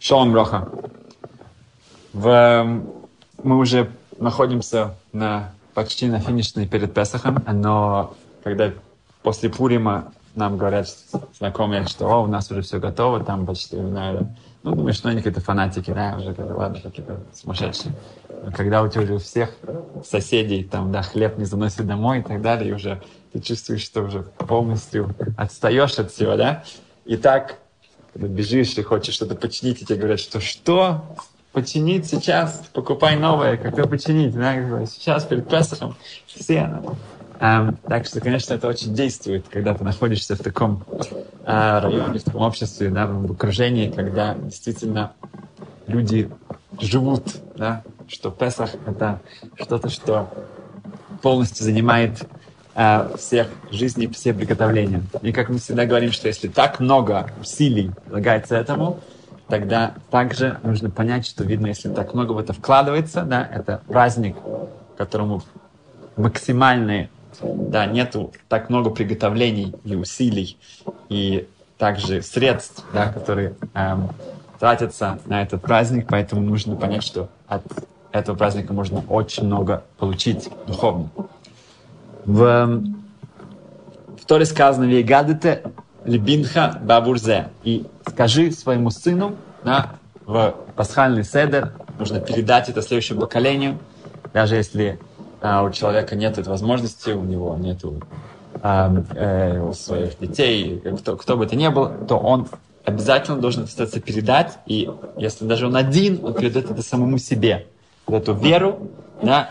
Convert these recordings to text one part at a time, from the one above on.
Шалом Броха. В, мы уже находимся на, почти на финишной перед Песохом, но когда после Пурима нам говорят знакомые, что О, у нас уже все готово, там почти, наверное, ну, думаешь, что они какие-то фанатики, да, уже, ладно, какие-то сумасшедшие. Но когда у тебя уже у всех соседей там, да, хлеб не заносит домой и так далее, и уже ты чувствуешь, что уже полностью отстаешь от всего, да, и так, когда бежишь и хочешь что-то починить, и тебе говорят, что что? Починить сейчас, покупай новое, то починить, да, сейчас перед Песохом все. Um, так что, конечно, это очень действует, когда ты находишься в таком uh, районе, в таком обществе, да, в окружении, когда действительно люди живут, да, что Песах — это что-то, что полностью занимает uh, всех жизней, все приготовления. И как мы всегда говорим, что если так много усилий прилагается этому, тогда также нужно понять, что видно, если так много в это вкладывается, да, это праздник, которому максимальные да, нету так много приготовлений и усилий, и также средств, да, которые эм, тратятся на этот праздник, поэтому нужно понять, что от этого праздника можно очень много получить духовно. В, в Торе сказано «Вейгадете либинха бабурзе» и скажи своему сыну да, в пасхальный седер, нужно передать это следующему поколению, даже если а у человека нет этой возможности, у него нет а, э, своих детей, кто, кто бы это ни был, то он обязательно должен это передать, и если даже он один, он передает это самому себе, эту веру, да,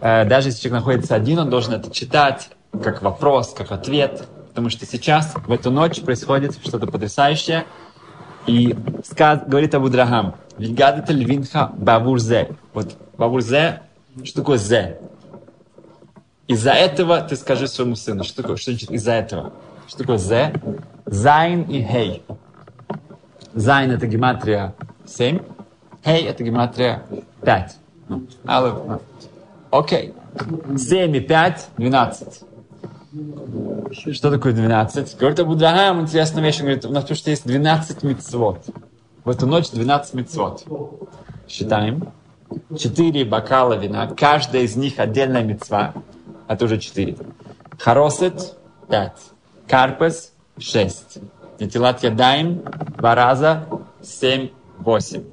даже если человек находится один, он должен это читать как вопрос, как ответ, потому что сейчас, в эту ночь, происходит что-то потрясающее, и сказ, говорит Абу Драгам, «Вигадата львинха бавурзе». Вот бавурзе, что такое зе? Из-за этого ты скажи своему сыну. Что такое? Что значит из-за этого? Что такое зе? Зайн и хей. Зайн это гематрия 7. Хей это гематрия 5. Ну, окей. 7 и 5, 12. Что такое 12? Говорит Абудрахам, интересная вещь. Он говорит, у нас потому что есть 12 мицвот. В эту ночь 12 мицвот. Считаем. Четыре бокала вина. Каждая из них отдельная мицва это уже четыре. Харосет – пять. Карпес – шесть. Нетилат ядаем – два раза, семь, восемь.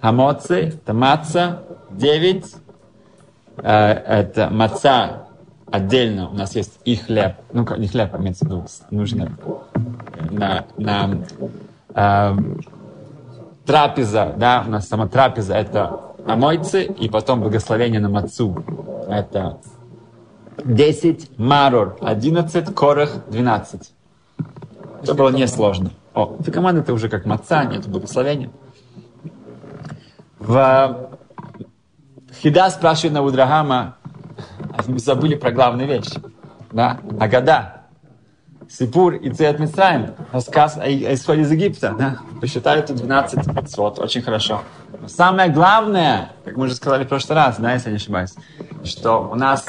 Хамоцы – это маца – девять. Это маца отдельно у нас есть и хлеб. Ну, не хлеб, а имеется в виду, нужно на, на э, трапеза, да, у нас сама трапеза это на мойцы, и потом благословение на мацу. Это 10 марор, 11 корах, 12. Это было несложно. О, эта команда это уже как маца, нет благословения. В Хида спрашивает на Удрагама, мы забыли про главную вещь. Да? Агада. Сипур и Цеят Митсраим. Рассказ о, исходе из Египта. Да? Посчитали тут 12 вот, очень хорошо. Но самое главное, как мы уже сказали в прошлый раз, да, если я не ошибаюсь, что у нас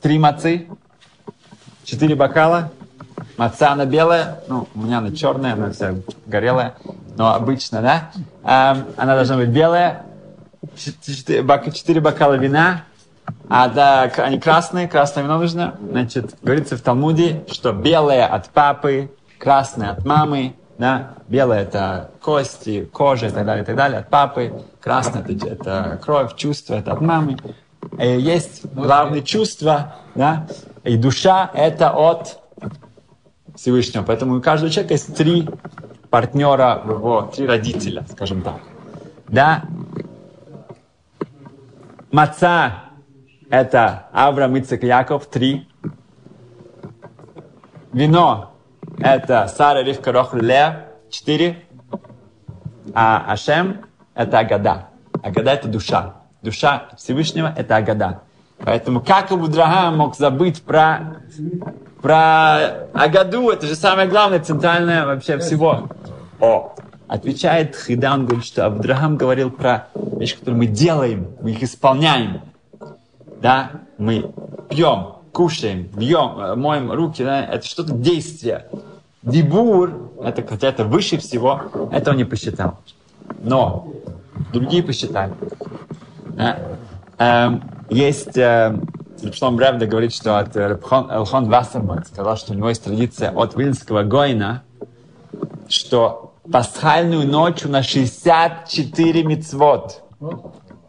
три мацы, четыре бокала, маца она белая, ну, у меня она черная, она вся горелая, но обычно, да, эм, она должна быть белая, четыре, бокала вина, а да, они красные, красное вино нужно. Значит, говорится в Талмуде, что белое от папы, красное от мамы, да, белое это кости, кожа и так далее, и так далее, от папы, красное это, это кровь, чувство, это от мамы. Э, есть главное чувство, да, и душа это от Всевышнего. Поэтому у каждого человека есть три партнера его, три родителя, скажем так. Да? Маца – это Авраам, Ицек, Яков, три. Вино – это Сара, Ривка, Рохль, Лея, четыре. А Ашем – это Агада. Агада – это душа душа Всевышнего – это Агада. Поэтому как Абудрахам мог забыть про, про Агаду? Это же самое главное, центральное вообще всего. О, отвечает Хидан, говорит, что Абудрахам говорил про вещи, которые мы делаем, мы их исполняем. Да, мы пьем, кушаем, бьем, моем руки, да, это что-то действие. Дибур это, хотя это выше всего, это он не посчитал. Но другие посчитали. Да? Эм, есть, э, Шлом Бревда говорит, что от Элхон Вассерман сказал, что у него есть традиция от Вильнского Гойна, что пасхальную ночь на 64 мицвод.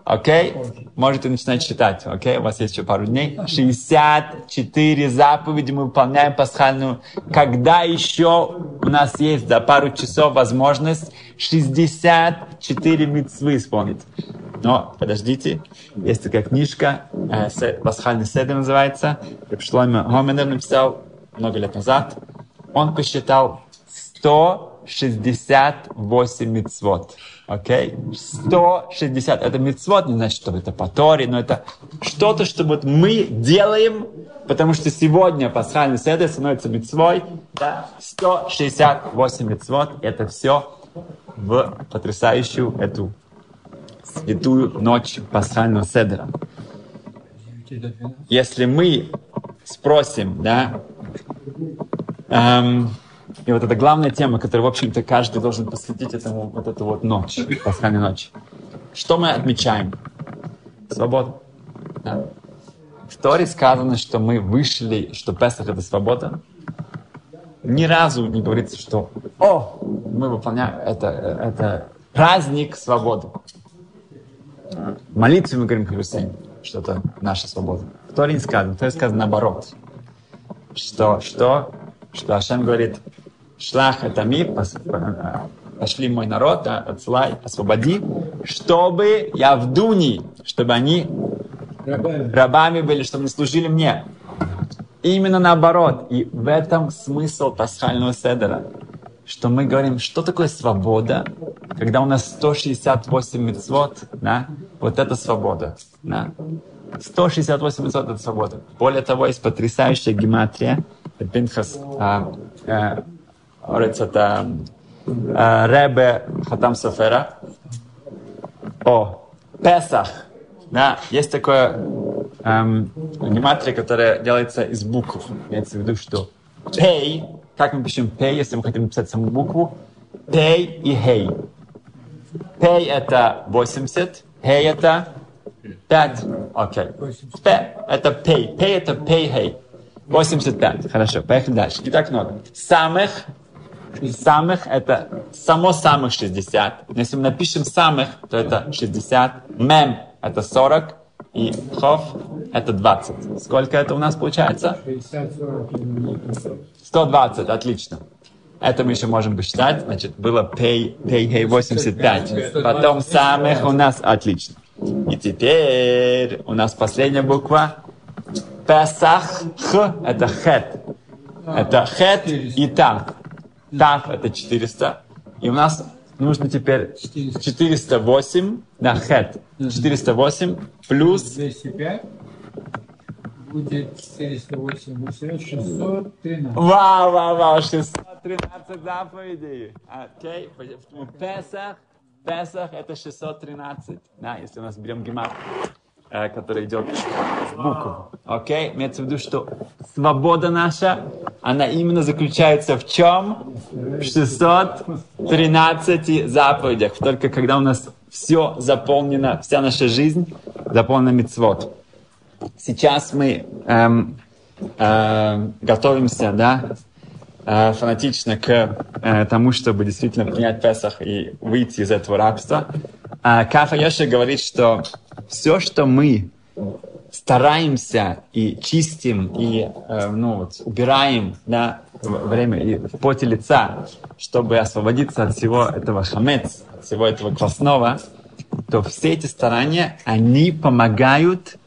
Окей? Okay? Можете начинать читать. Окей? Okay? У вас есть еще пару дней. 64 заповеди мы выполняем пасхальную. Когда еще у нас есть за пару часов возможность 64 митцвы исполнить? Но подождите, есть такая книжка, э, пасхальный седер называется. Шлойма Гоминер написал много лет назад. Он посчитал 168 мицвод. Окей? Okay? 160. Это мецвод, не значит, что это по Торе, но это что-то, что вот мы делаем, потому что сегодня пасхальный седер становится мецвой. Да? 168 мецвод. Это все в потрясающую эту святую ночь пасхального седера. Если мы спросим, да, эм, и вот это главная тема, которую, в общем-то, каждый должен посвятить этому вот эту вот ночь, пасхальную ночь. Что мы отмечаем? Свободу. Да. В Торе сказано, что мы вышли, что Песах это свобода. Ни разу не говорится, что о, мы выполняем это, это праздник свободы. Молитвы мы говорим Херусейн, что это наша свобода. В Торе не сказано, в Торе сказано наоборот. Что, что, что Ашем говорит, шлах это ми, пошли мой народ, да, отсылай, освободи, чтобы я в Дуни, чтобы они рабами. рабами были, чтобы они служили мне. Именно наоборот. И в этом смысл пасхального седера. Что мы говорим, что такое свобода, когда у нас 168 мецвод, да, вот это свобода. Да. 168 мецвод это свобода. Более того, есть потрясающая гематрия. Пинхас а, а, говорится, это э, Ребе Хатам Софера. О, Песах. Да, есть такое эм, гематрия, которая делается из букв. Имеется в виду, что пей, как мы пишем пей, если мы хотим написать саму букву, пей и хей. Пей это 80, хей это 5. Окей. Okay. П это пей. Пей это пей, хей. 85. Хорошо, поехали дальше. Не так много. Самых Самых это само самых 60. Но если мы напишем самых, то это 60. Мем это 40. И хов это 20. Сколько это у нас получается? 120, отлично. Это мы еще можем посчитать. Значит, было pay, pay, hey, 85. Потом самых у нас отлично. И теперь у нас последняя буква. Песах. Х это хет. Это хет и так. Тав это 400. И у нас нужно теперь 408 на хет. 408 плюс... 205 будет 408, 613. Вау, вау, вау, 613 заповедей. Окей, okay. Песах, Песах это 613. Да, если у нас берем гемат. Э, который идет в букву. Окей? Okay? Имеется в виду, что свобода наша, она именно заключается в чем? В 613 заповедях. Только когда у нас все заполнено, вся наша жизнь заполнена мецвод. Сейчас мы эм, э, готовимся, да, э, фанатично к э, тому, чтобы действительно принять Песах и выйти из этого рабства. Э, Кафа Йоши говорит, что все, что мы стараемся и чистим, и э, ну, вот, убираем да, время и в поте лица, чтобы освободиться от всего этого хамец, от всего этого квасного, то все эти старания, они помогают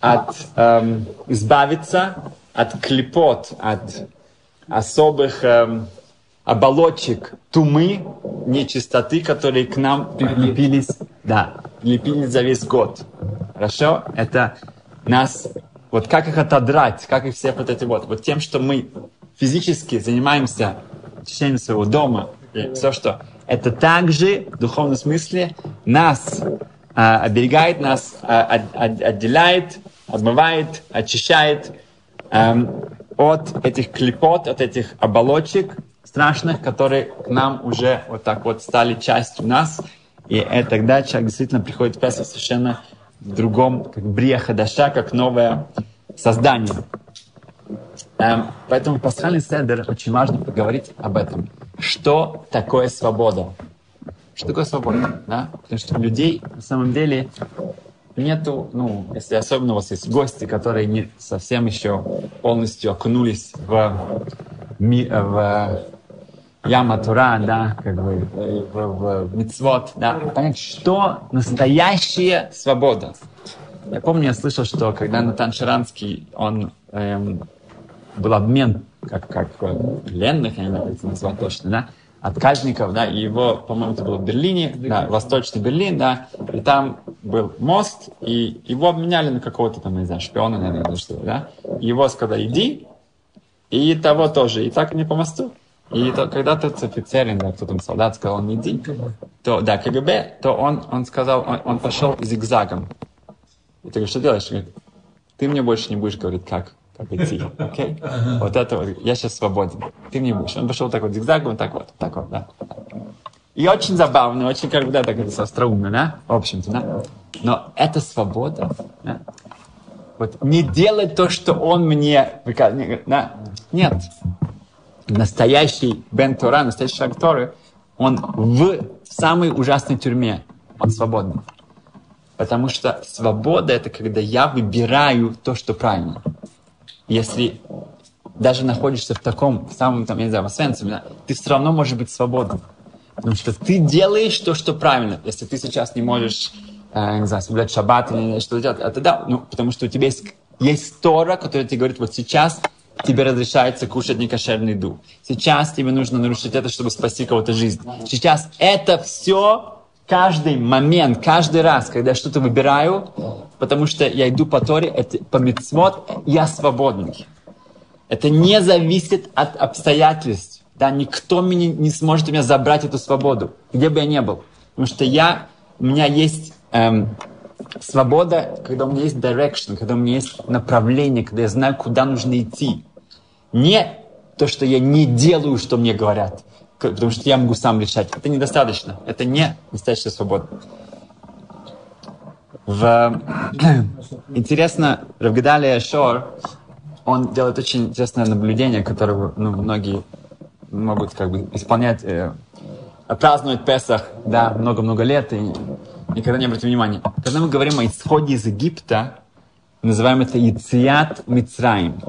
от, эм, избавиться от клепот, от особых эм, оболочек тумы, нечистоты, которые к нам прилепились, да, прилепились за весь год. Хорошо? Это нас, вот как их отодрать, как их все вот эти вот, вот тем, что мы физически занимаемся очищением своего дома, и все, что это также в духовном смысле нас а, оберегает, нас а, от, отделяет, отмывает, очищает эм, от этих клепот, от этих оболочек, страшных, которые к нам уже вот так вот стали частью нас. И тогда человек действительно приходит в Песах совершенно в другом, как брия хадаша, как новое создание. Эм, поэтому пасхальный седер очень важно поговорить об этом. Что такое свобода? Что такое свобода? Да? Потому что у людей на самом деле нету, ну, если особенно у вас есть гости, которые не совсем еще полностью окунулись в, в яма да, как бы в, в, в мицвод, да, понять, что настоящая свобода. Я помню, я слышал, что когда Натан Шаранский, он эм, был обмен, как, как пленных, я не знаю, как это назвать точно, да, отказников, да, и его, по-моему, это было в Берлине, да, Восточный Берлин, да, и там был мост, и его обменяли на какого-то там, не знаю, шпиона, наверное, или что, да, его сказали, иди, и того тоже, и так не по мосту. И то, когда тот офицер, да, кто там солдат сказал, не иди, то, да, КГБ, то он, он сказал, он, он пошел зигзагом. И ты говоришь, что делаешь? Говорит, ты мне больше не будешь говорить, как, как идти, окей? Okay? Вот это вот, я сейчас свободен, ты мне будешь. Он пошел так вот зигзагом, так вот, так вот, да. И очень забавно, очень как бы, да, так это остроумно, да, в общем-то, да. Но это свобода, да? Вот не делать то, что он мне да? Нет. Настоящий Бен Тора, настоящий шаг он в самой ужасной тюрьме. Он свободный. Потому что свобода – это когда я выбираю то, что правильно. Если даже находишься в таком, в самом, там, я не знаю, в Освенциме, ты все равно можешь быть свободным. Потому что ты делаешь то, что правильно. Если ты сейчас не можешь, э, не знаю, соблюдать шаббат или что-то делать, это да, ну, потому что у тебя есть, есть Тора, которая тебе говорит, вот сейчас тебе разрешается кушать некошерный еду. Сейчас тебе нужно нарушить это, чтобы спасти кого-то жизнь. Сейчас это все каждый момент, каждый раз, когда я что-то выбираю, потому что я иду по Торе, это, по митцвот, я свободный. Это не зависит от обстоятельств. Да, никто меня не сможет у меня забрать эту свободу, где бы я ни был. Потому что я, у меня есть эм, свобода, когда у меня есть direction, когда у меня есть направление, когда я знаю, куда нужно идти. Не то, что я не делаю, что мне говорят потому что я могу сам решать. Это недостаточно. Это не настоящая свобода. В... Интересно, Равгадалия Шор, он делает очень интересное наблюдение, которое ну, многие могут как бы исполнять, э, празднуют Песах, да, много-много лет и никогда не обратили внимания. Когда мы говорим о исходе из Египта, называем это Ициат Мицраим.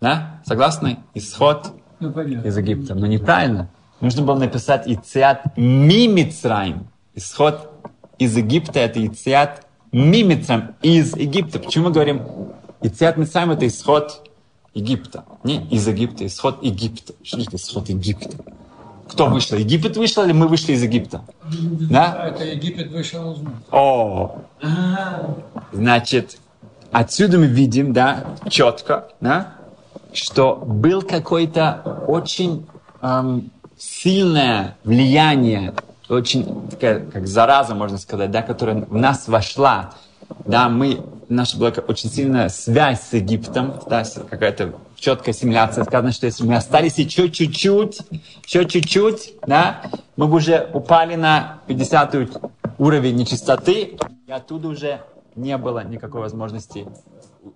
Да? Согласны? Исход ну, из Египта. Но неправильно. Нужно было написать Ициат Мимицраим. Исход из Египта это Ициат Мимицраим из Египта. Почему мы говорим Ициат Мицраим это исход Египта? Не из Египта, исход Египта. Что это исход Египта? Кто вышел? Египет вышел или мы вышли из Египта? Да? Это Египет вышел из. О, значит, отсюда мы видим, да, четко, да, что был какое-то очень эм, сильное влияние, очень такая, как зараза, можно сказать, да, которая в нас вошла. Да, мы, наша была очень сильная связь с Египтом, да, какая-то четкая ассимиляция. Сказано, что если мы остались еще чуть-чуть, еще чуть-чуть, да, мы бы уже упали на 50 уровень нечистоты, и оттуда уже не было никакой возможности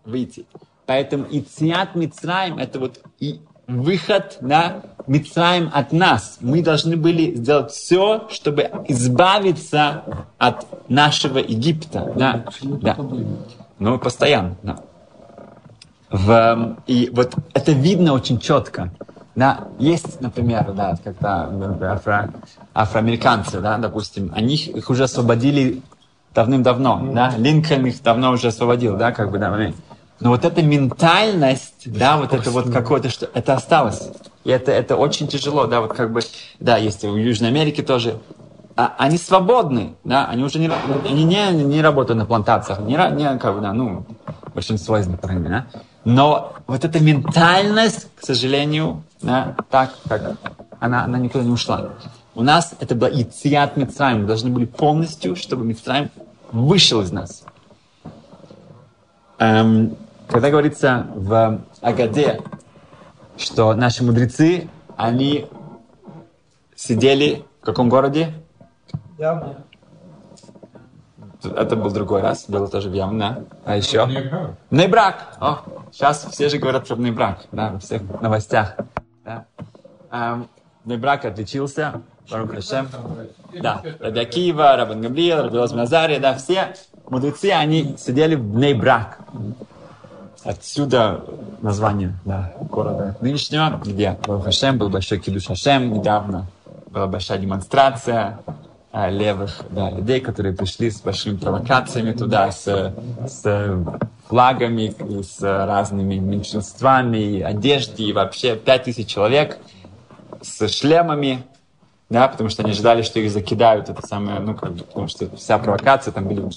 выйти. Поэтому Ициат Мицраим – это вот и выход на Мицраим от нас. Мы должны были сделать все, чтобы избавиться от нашего Египта. Да, да. Ну, постоянно, да. В, и вот это видно очень четко. Да, есть, например, да, когда афро, афроамериканцы, да, допустим, они их уже освободили давным-давно, да, Линкольн их давно уже освободил, да, как бы, да, но вот эта ментальность, да, вот это вот какое-то, что это осталось. И это, это очень тяжело, да, вот как бы, да, есть в Южной Америке тоже. А, они свободны, да, они уже не, они не, не работают на плантациях, не, не как бы, да, ну, большинство из них, да. Но вот эта ментальность, к сожалению, да, так, как она, она никуда не ушла. У нас это было Ициат Мицраим. Мы должны были полностью, чтобы Мицраим вышел из нас. Эм, когда говорится в Агаде, что наши мудрецы, они сидели в каком городе? Явно. Это был другой раз, было тоже в Явна. А еще? Нейбрак. О, сейчас все же говорят про Нейбрак, да, во всех новостях. Да. Эм, Нейбрак отличился, Барух Хашем. Да, Раби Акива, Рабан Гамриел, Раби Назария, да, все мудрецы, они сидели в Нейбрак. Отсюда название да, города нынешнего, где Барух Хашем был большой кидуш Хашем недавно. Была большая демонстрация, а, левых да, людей, которые пришли с большими провокациями туда, с, с флагами, и с разными меньшинствами, и одежде, и вообще пять тысяч человек с шлемами, да, потому что они ожидали, что их закидают, это самое, ну, как бы, потому что вся провокация, там были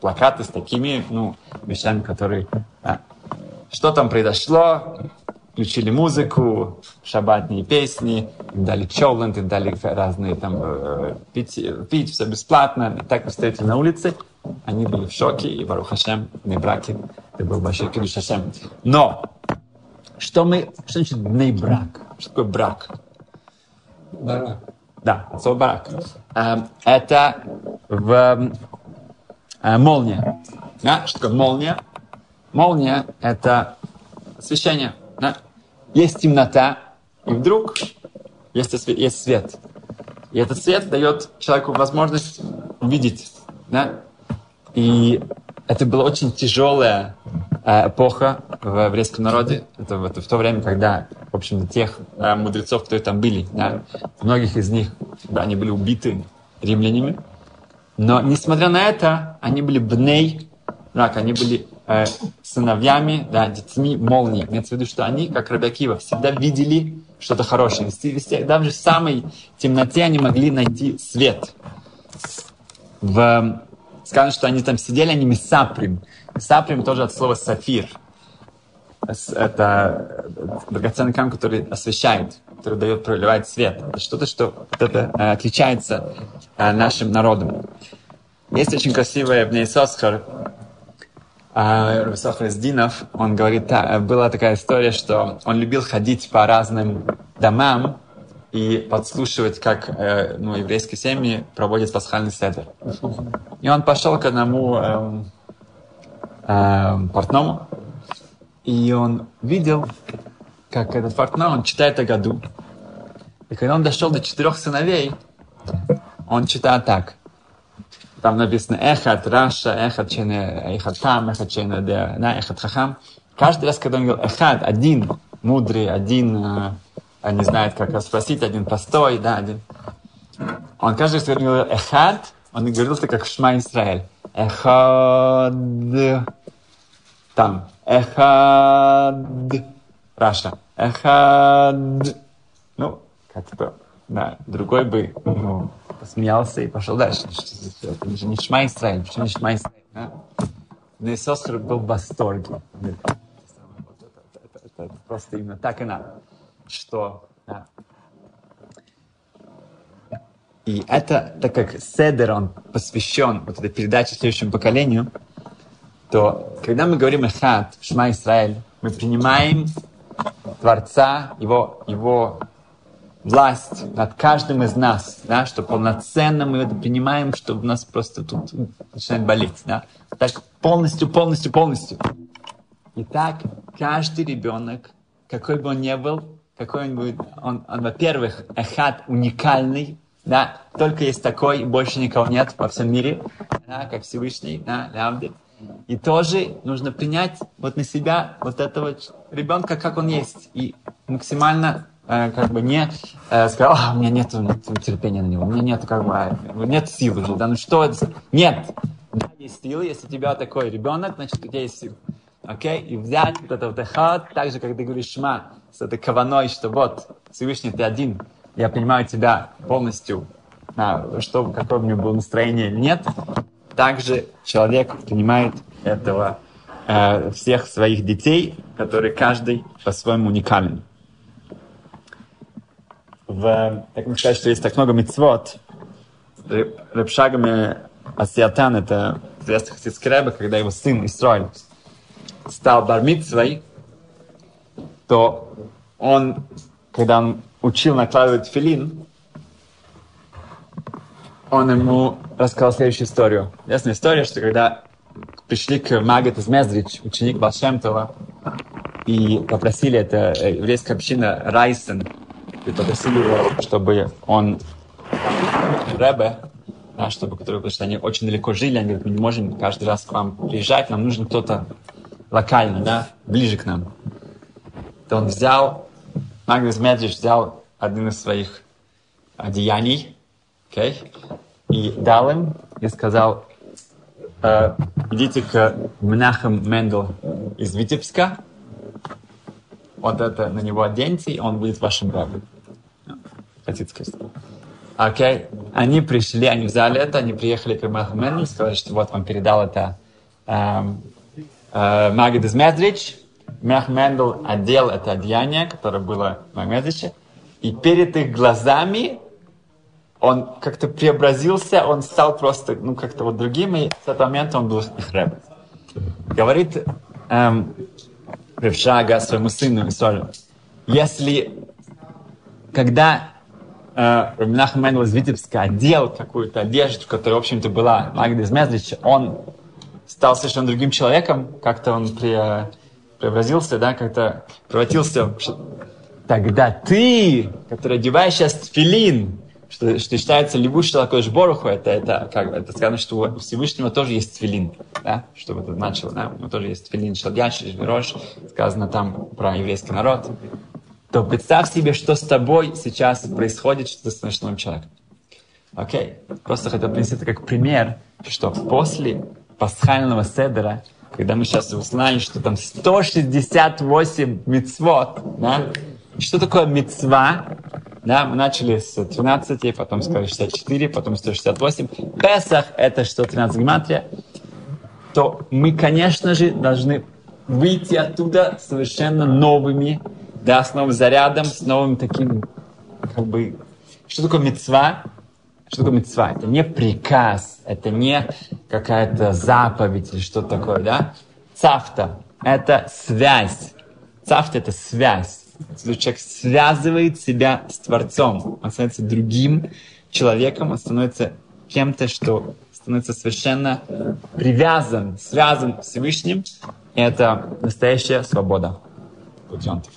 плакаты с такими, ну, вещами, которые... Да. Что там произошло? включили музыку, шабатные песни, дали чоланд, им дали разные там э, пить, пить, все бесплатно. Так встретили на улице, они были в шоке, и Барух Хашем, не браки, это был большой кидуш Хашем. Но, что мы, что значит брак? Что такое брак? Барак. Да, слово барак. Эм, это в э, молния. Да? Что такое молния? Молния – это освещение. Да? есть темнота, и вдруг есть, есть свет. И этот свет дает человеку возможность увидеть. Да? И это была очень тяжелая э, эпоха в еврейском народе. Это, это в то время, когда, в общем-то, тех э, мудрецов, которые там были, да, многих из них, да, они были убиты римлянами. Но, несмотря на это, они были бней, рак, они были э, сыновьями, да, детьми молнии. Имеется в виду, что они, как Рабиакива, всегда видели что-то хорошее. Даже в самой темноте они могли найти свет. В, сказано, что они там сидели, они мисаприм. Мисаприм тоже от слова сафир. Это драгоценный камень, который освещает, который дает, проливает свет. Это что-то, что вот это, э, отличается э, нашим народом. Есть очень красивая в ней Сосхар, а Русов Раздинов, он говорит, была такая история, что он любил ходить по разным домам и подслушивать, как э, ну, еврейские семьи проводят пасхальный седер. И он пошел к одному э, э, портному, и он видел, как этот портной, он читает о году. И когда он дошел до четырех сыновей, он читает так – там написано эхат раша, эхат чене, эхат там, эхат чене, да, эхат хахам. Каждый раз, когда он говорил эхат, один мудрый, один э, не знает, как спросить, один простой, да, один. Он каждый раз, говорил эхат, он говорил это как Шма Исраэль. Эхад, там, эхад, Раша, эхад, ну, как бы, да, другой бы, ну, посмеялся и пошел дальше. Это же не Шма Исраиль, почему не Шма Исраиль? Да? Нейсосхар был в восторге. Просто именно так и надо. Что да. И это, так как Седер, он посвящен вот этой передаче следующему поколению, то когда мы говорим Эхад, Шма Исраэль, мы принимаем Творца, его, его власть над каждым из нас, да, что полноценно мы это принимаем, что у нас просто тут начинает болеть. Да. Так полностью, полностью, полностью. Итак, каждый ребенок, какой бы он ни был, какой он будет, он, он во-первых, эхат уникальный, да, только есть такой, больше никого нет во всем мире, да, как Всевышний, да, Лявдит. И тоже нужно принять вот на себя вот этого ребенка, как он есть, и максимально как бы не э, сказал, а, у меня нет, терпения на него, у меня нет как бы, а, нет силы да, ну что это? Нет, да, есть силы, если у тебя такой ребенок, значит, у тебя есть силы. Окей? И взять вот это вот эхат, так же, как ты говоришь шма, с этой каваной, что вот, Всевышний, ты один, я понимаю тебя полностью, а, что, какое у меня было настроение или нет, также человек принимает этого э, всех своих детей, которые каждый по-своему уникален что есть так много мецвод, Репшагами Асиатан, это известный хасидский рэбе, когда его сын Исраиль стал бармитсвой, то он, когда он учил накладывать филин, он ему рассказал следующую историю. Ясная история, что когда пришли к Магат из Мезрич, ученик Балшемтова, и попросили, это еврейская община Райсен, чтобы он Ребе, да, чтобы, которые, потому что они очень далеко жили, они говорят, мы не можем каждый раз к вам приезжать, нам нужен кто-то локальный, да, ближе к нам. То он взял, Магнус Меджич взял один из своих одеяний, okay, и дал им, и сказал, э, идите к Менахам Мендел из Витебска, вот это на него оденьте, и он будет вашим рабом. Хотите сказать? Окей. Okay. Они пришли, они взяли это, они приехали к Махмену, сказали, что вот вам передал это эм, э, Магид из Медрич. Мехмендл одел это одеяние, которое было в Медриче, и перед их глазами он как-то преобразился, он стал просто, ну, как-то вот другим, и с этого момента он был их рэп. Говорит эм, Ревшага своему сыну Исолю, если, когда э, Мендел из Витебска одел какую-то одежду, которая, в общем-то, была Магда из Мезрича, он стал совершенно другим человеком, как-то он при, преобразился, да, как-то превратился. Тогда ты, который одеваешь сейчас филин, что, что считается левуш такой Боруху, это, это, как, это сказано, что у Всевышнего тоже есть филин, да, чтобы это значило, да, у него тоже есть филин, шалдяч, жвирош, сказано там про еврейский народ то представь себе, что с тобой сейчас происходит, что ты становишься новым человеком. Окей? Просто хотел принести это как пример, что после пасхального седера, когда мы сейчас узнаем, что там 168 мицвод, да? Что такое мицва? Да, мы начали с 13, потом сказали 64, потом 168. Песах — это 113 гематрия. То мы, конечно же, должны выйти оттуда совершенно новыми да, с новым зарядом, с новым таким, как бы, что такое мецва? Что такое мецва? Это не приказ, это не какая-то заповедь или что такое, да? Цафта – это связь. Цафта – это связь. Человек связывает себя с Творцом. Он становится другим человеком, он становится кем-то, что становится совершенно привязан, связан с Всевышним. И это настоящая свобода пациентов.